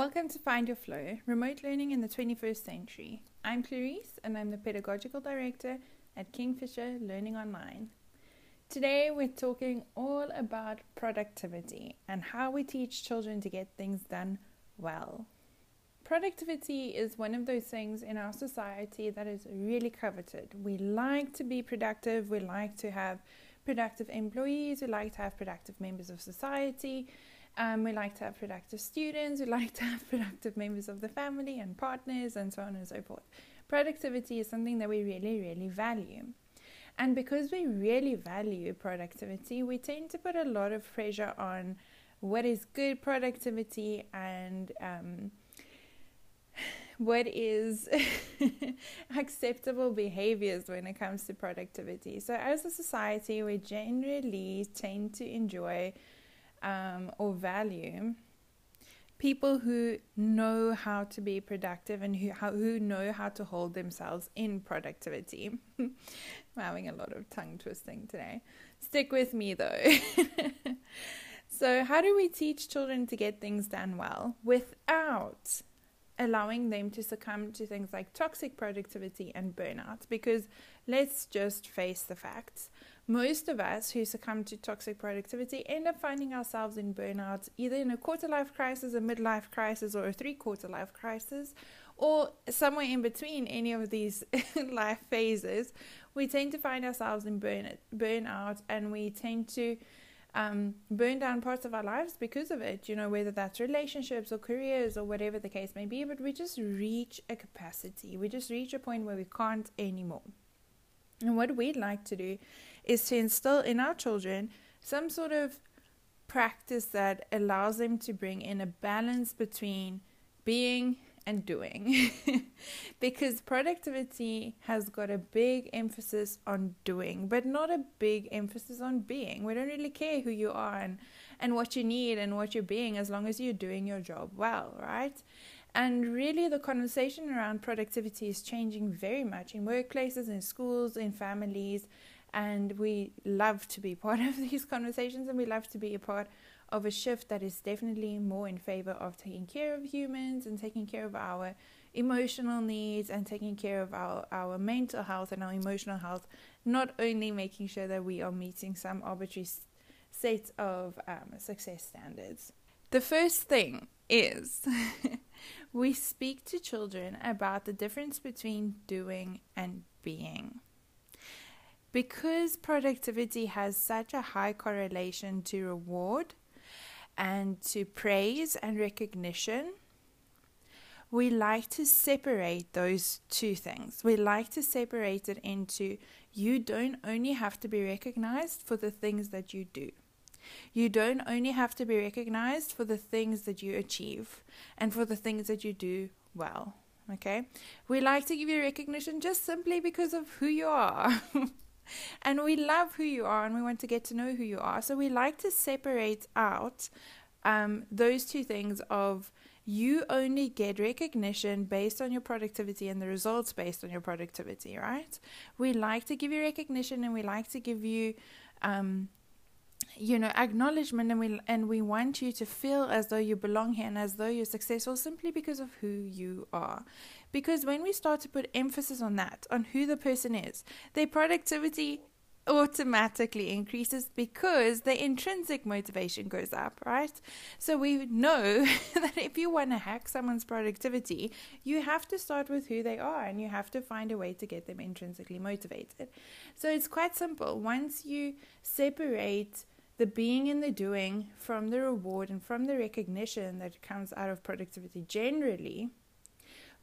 Welcome to Find Your Flow Remote Learning in the 21st Century. I'm Clarice and I'm the Pedagogical Director at Kingfisher Learning Online. Today we're talking all about productivity and how we teach children to get things done well. Productivity is one of those things in our society that is really coveted. We like to be productive, we like to have productive employees, we like to have productive members of society, um, we like to have productive students, we like to have productive members of the family and partners, and so on and so forth. Productivity is something that we really, really value. And because we really value productivity, we tend to put a lot of pressure on what is good productivity and um, what is acceptable behaviors when it comes to productivity. So, as a society, we generally tend to enjoy um, or value people who know how to be productive and who how, who know how to hold themselves in productivity. I'm having a lot of tongue twisting today. Stick with me though. so, how do we teach children to get things done well without allowing them to succumb to things like toxic productivity and burnout. Because let's just face the facts. Most of us who succumb to toxic productivity end up finding ourselves in burnout, either in a quarter life crisis, a midlife crisis, or a three quarter life crisis, or somewhere in between any of these life phases. We tend to find ourselves in burn, burnout and we tend to um, burn down parts of our lives because of it, you know, whether that's relationships or careers or whatever the case may be, but we just reach a capacity. We just reach a point where we can't anymore. And what we'd like to do is to instill in our children some sort of practice that allows them to bring in a balance between being and doing. Because productivity has got a big emphasis on doing but not a big emphasis on being. We don't really care who you are and, and what you need and what you're being as long as you're doing your job well right? And really the conversation around productivity is changing very much in workplaces in schools in families and we love to be part of these conversations and we love to be a part of a shift that is definitely more in favor of taking care of humans and taking care of our emotional needs and taking care of our, our mental health and our emotional health, not only making sure that we are meeting some arbitrary set of um, success standards. The first thing is we speak to children about the difference between doing and being. Because productivity has such a high correlation to reward, and to praise and recognition, we like to separate those two things. We like to separate it into you don't only have to be recognized for the things that you do. You don't only have to be recognized for the things that you achieve and for the things that you do well. Okay? We like to give you recognition just simply because of who you are. and we love who you are and we want to get to know who you are. So we like to separate out um, those two things of you only get recognition based on your productivity and the results based on your productivity, right? We like to give you recognition and we like to give you um, you know acknowledgement and we and we want you to feel as though you belong here and as though you're successful simply because of who you are because when we start to put emphasis on that on who the person is their productivity automatically increases because the intrinsic motivation goes up, right? So we know that if you want to hack someone's productivity, you have to start with who they are and you have to find a way to get them intrinsically motivated. So it's quite simple. Once you separate the being and the doing from the reward and from the recognition that comes out of productivity generally,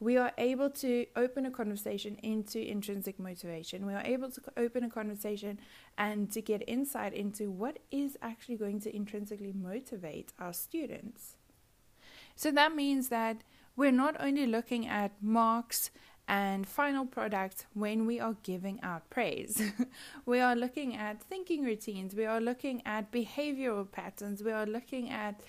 we are able to open a conversation into intrinsic motivation. We are able to open a conversation and to get insight into what is actually going to intrinsically motivate our students. So that means that we're not only looking at marks and final product when we are giving out praise. we are looking at thinking routines, we are looking at behavioral patterns, we are looking at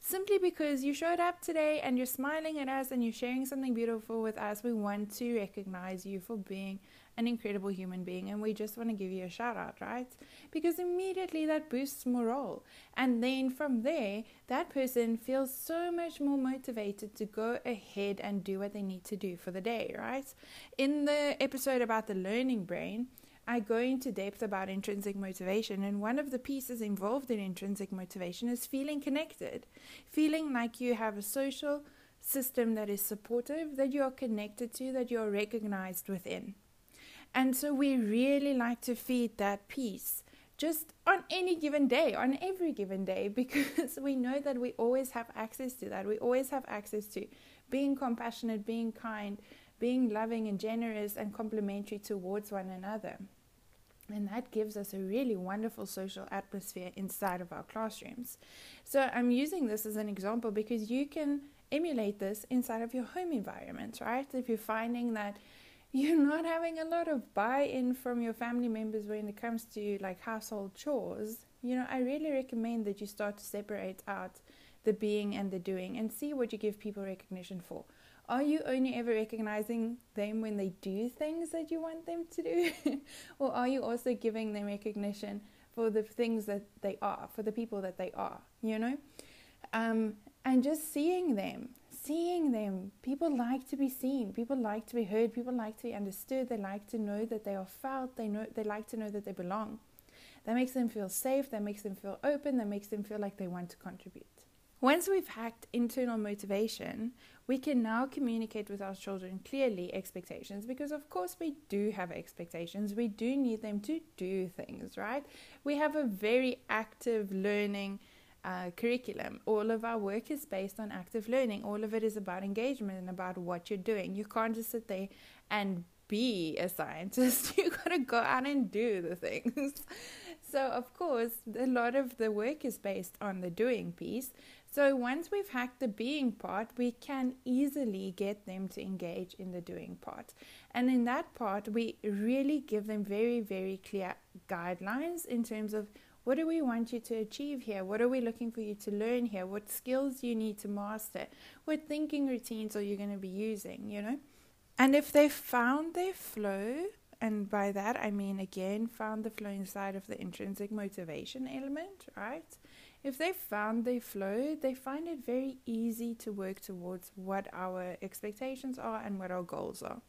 simply because you showed up today and you're smiling at us and you're sharing something beautiful with us. We want to recognize you for being an incredible human being and we just want to give you a shout out, right? Because immediately that boosts morale. And then from there, that person feels so much more motivated to go ahead and do what they need to do for the day, right? In the episode about the learning brain, I go into depth about intrinsic motivation, and one of the pieces involved in intrinsic motivation is feeling connected, feeling like you have a social system that is supportive, that you are connected to, that you are recognized within. And so we really like to feed that piece just on any given day, on every given day, because we know that we always have access to that. We always have access to being compassionate, being kind, being loving and generous and complimentary towards one another. And that gives us a really wonderful social atmosphere inside of our classrooms. So I'm using this as an example because you can emulate this inside of your home environment, right? If you're finding that you're not having a lot of buy-in from your family members when it comes to like household chores you know i really recommend that you start to separate out the being and the doing and see what you give people recognition for are you only ever recognizing them when they do things that you want them to do or are you also giving them recognition for the things that they are for the people that they are you know um, and just seeing them seeing them. People like to be seen. People like to be heard. People like to be understood. They like to know that they are felt. They know they like to know that they belong. That makes them feel safe. That makes them feel open. That makes them feel like they want to contribute. Once we've hacked internal motivation, we can now communicate with our children clearly expectations because, of course, we do have expectations. We do need them to do things, right? We have a very active learning uh, curriculum. All of our work is based on active learning. All of it is about engagement and about what you're doing. You can't just sit there and be a scientist. You've got to go out and do the things. so, of course, a lot of the work is based on the doing piece. So, once we've hacked the being part, we can easily get them to engage in the doing part. And in that part, we really give them very, very clear guidelines in terms of what do we want you to achieve here? What are we looking for you to learn here? What skills do you need to master? What thinking routines are you going to be using, you know? And if they found their flow, and by that I mean again, found the flow inside of the intrinsic motivation element, right? If they found their flow, they find it very easy to work towards what our expectations are and what our goals are.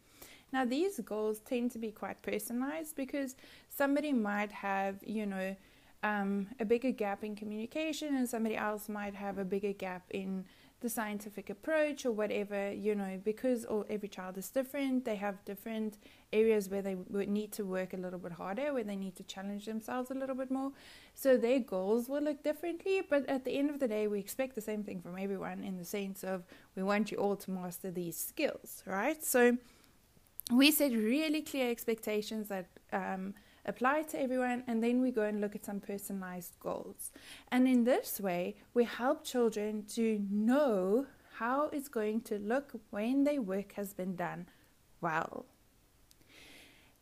Now, these goals tend to be quite personalized because somebody might have, you know, um, a bigger gap in communication, and somebody else might have a bigger gap in the scientific approach or whatever, you know, because all, every child is different. They have different areas where they need to work a little bit harder, where they need to challenge themselves a little bit more. So their goals will look differently, but at the end of the day, we expect the same thing from everyone in the sense of we want you all to master these skills, right? So we set really clear expectations that. Um, apply it to everyone, and then we go and look at some personalized goals. And in this way, we help children to know how it's going to look when their work has been done well.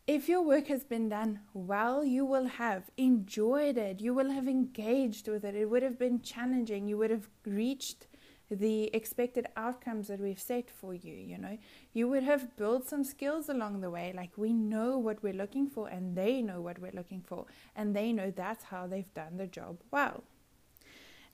If your work has been done well, you will have enjoyed it, you will have engaged with it, it would have been challenging, you would have reached the expected outcomes that we've set for you you know. You would have built some skills along the way like we know what we're looking for and they know what we're looking for and they know that's how they've done the job well.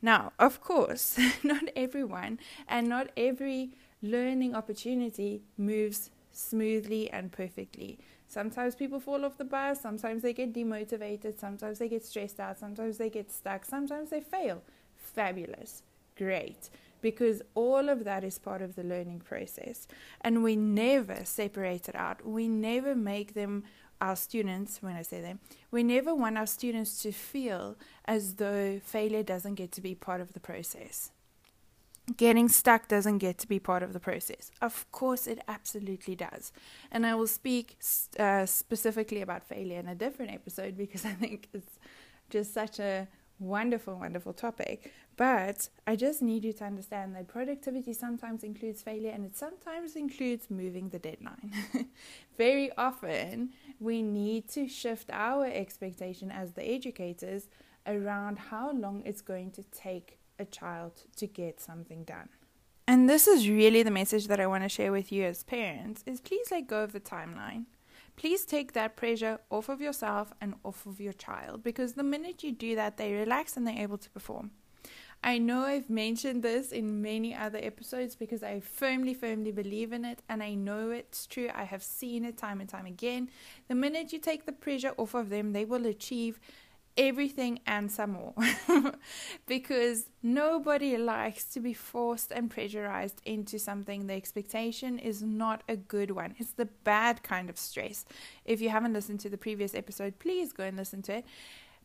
Now of course not everyone and not every learning opportunity moves smoothly and perfectly. Sometimes people fall off the bus sometimes they get demotivated sometimes they get stressed out sometimes they get stuck sometimes they fail. Fabulous. Great because all of that is part of the learning process. And we never separate it out. We never make them our students, when I say them, we never want our students to feel as though failure doesn't get to be part of the process. Getting stuck doesn't get to be part of the process. Of course, it absolutely does. And I will speak uh, specifically about failure in a different episode because I think it's just such a wonderful, wonderful topic. But I just need you to understand that productivity sometimes includes failure and it sometimes includes moving the deadline. Very often, we need to shift our expectation as the educators around how long it's going to take a child to get something done. And this is really the message that I want to share with you as parents is please let go of the timeline. Please take that pressure off of yourself and off of your child because the minute you do that they relax and they're able to perform. I know I've mentioned this in many other episodes because I firmly, firmly believe in it and I know it's true. I have seen it time and time again. The minute you take the pressure off of them, they will achieve everything and some more. Because nobody likes to be forced and pressurized into something. The expectation is not a good one. It's the bad kind of stress. If you haven't listened to the previous episode please go and listen to it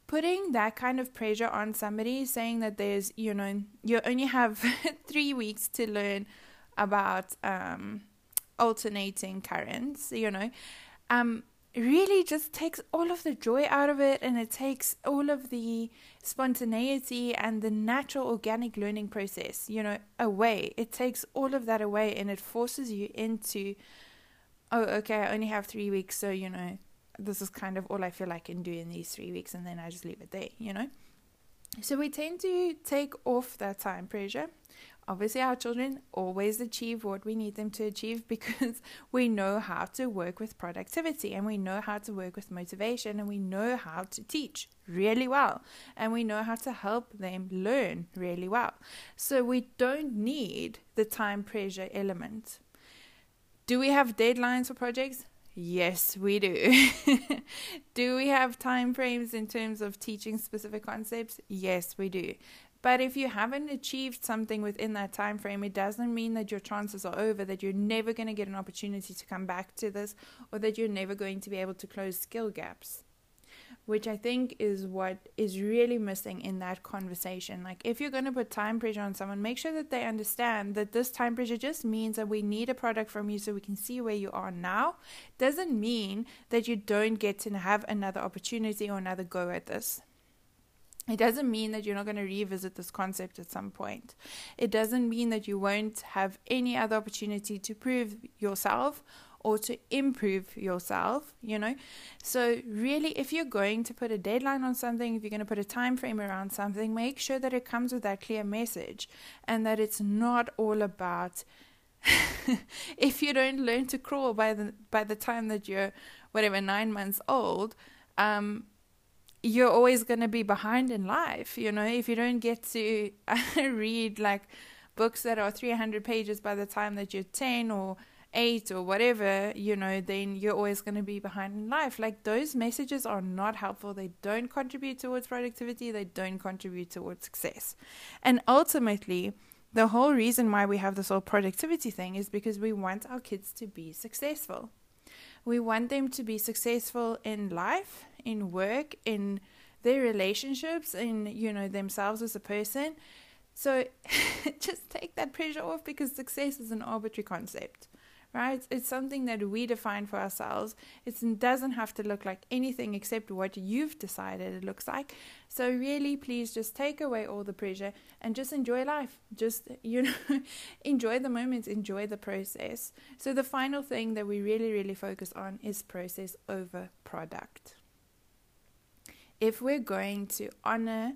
putting that kind of pressure on somebody saying that there's you know you only have three weeks to learn about um, alternating currents you know um, really just takes all of the joy out of it and it takes all of the spontaneity and the natural organic learning process you know away. It takes all of that away and it forces you into oh okay i only have three weeks so you know this is kind of all i feel like I can do in these three weeks and then i just leave it there you know so we tend to take off that time pressure Obviously, our children always achieve what we need them to achieve because we know how to work with productivity and we know how to work with motivation and we know how to teach really well and we know how to help them learn really well. So, we don't need the time pressure element. Do we have deadlines for projects? Yes, we do. do we have time frames in terms of teaching specific concepts? Yes, we do. But if you haven't achieved something within that time frame, it doesn't mean that your chances are over, that you're never going to get an opportunity to come back to this, or that you're never going to be able to close skill gaps. Which I think is what is really missing in that conversation. Like, if you're going to put time pressure on someone, make sure that they understand that this time pressure just means that we need a product from you so we can see where you are now. Doesn't mean that you don't get to have another opportunity or another go at this. It doesn't mean that you're not going to revisit this concept at some point. It doesn't mean that you won't have any other opportunity to prove yourself or to improve yourself, you know? So, really, if you're going to put a deadline on something, if you're going to put a time frame around something, make sure that it comes with that clear message and that it's not all about if you don't learn to crawl by the by the time that you're whatever 9 months old, um you're always going to be behind in life. You know, if you don't get to read like books that are 300 pages by the time that you're 10 or 8 or whatever, you know, then you're always going to be behind in life. Like those messages are not helpful. They don't contribute towards productivity, they don't contribute towards success. And ultimately, the whole reason why we have this whole productivity thing is because we want our kids to be successful. We want them to be successful in life, in work, in their relationships, in you know themselves as a person. So just take that pressure off because success is an arbitrary concept right? It's something that we define for ourselves. It doesn't have to look like anything except what you've decided it looks like. So really, please just take away all the pressure and just enjoy life. Just you know, enjoy the moments, enjoy the process. So the final thing that we really, really focus on is process over product. If we're going to honor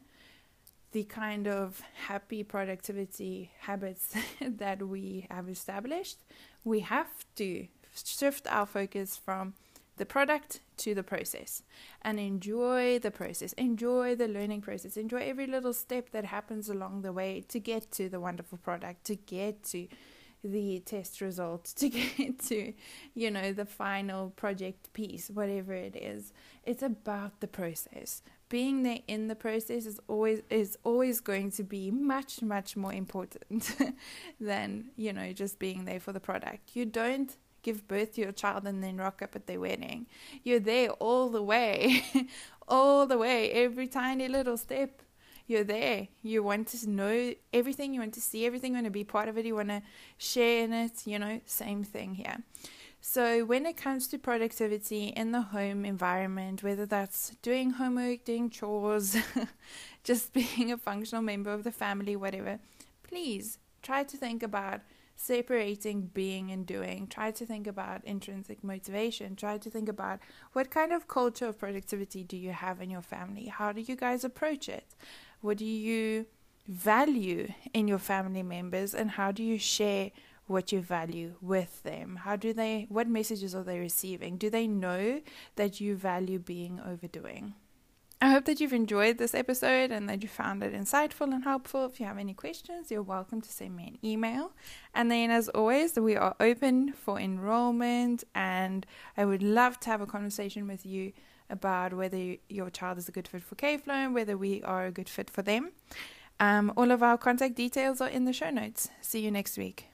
the kind of happy productivity habits that we have established, we have to shift our focus from the product to the process and enjoy the process, enjoy the learning process, enjoy every little step that happens along the way to get to the wonderful product, to get to the test results, to get to, you know, the final project piece, whatever it is. It's about the process. Being there in the process is always is always going to be much much more important than you know just being there for the product. You don't give birth to your child and then rock up at their wedding. You're there all the way all the way every tiny little step you're there you want to know everything you want to see everything you want to be part of it you want to share in it you know same thing here so, when it comes to productivity in the home environment, whether that's doing homework, doing chores, just being a functional member of the family, whatever, please try to think about separating being and doing. Try to think about intrinsic motivation. Try to think about what kind of culture of productivity do you have in your family? How do you guys approach it? What do you value in your family members and how do you share what you value with them? How do they, what messages are they receiving? Do they know that you value being overdoing? I hope that you've enjoyed this episode and that you found it insightful and helpful. If you have any questions, you're welcome to send me an email. And then, as always, we are open for enrollment, and I would love to have a conversation with you about whether your child is a good fit for K-Flow whether we are a good fit for them. Um, all of our contact details are in the show notes. See you next week.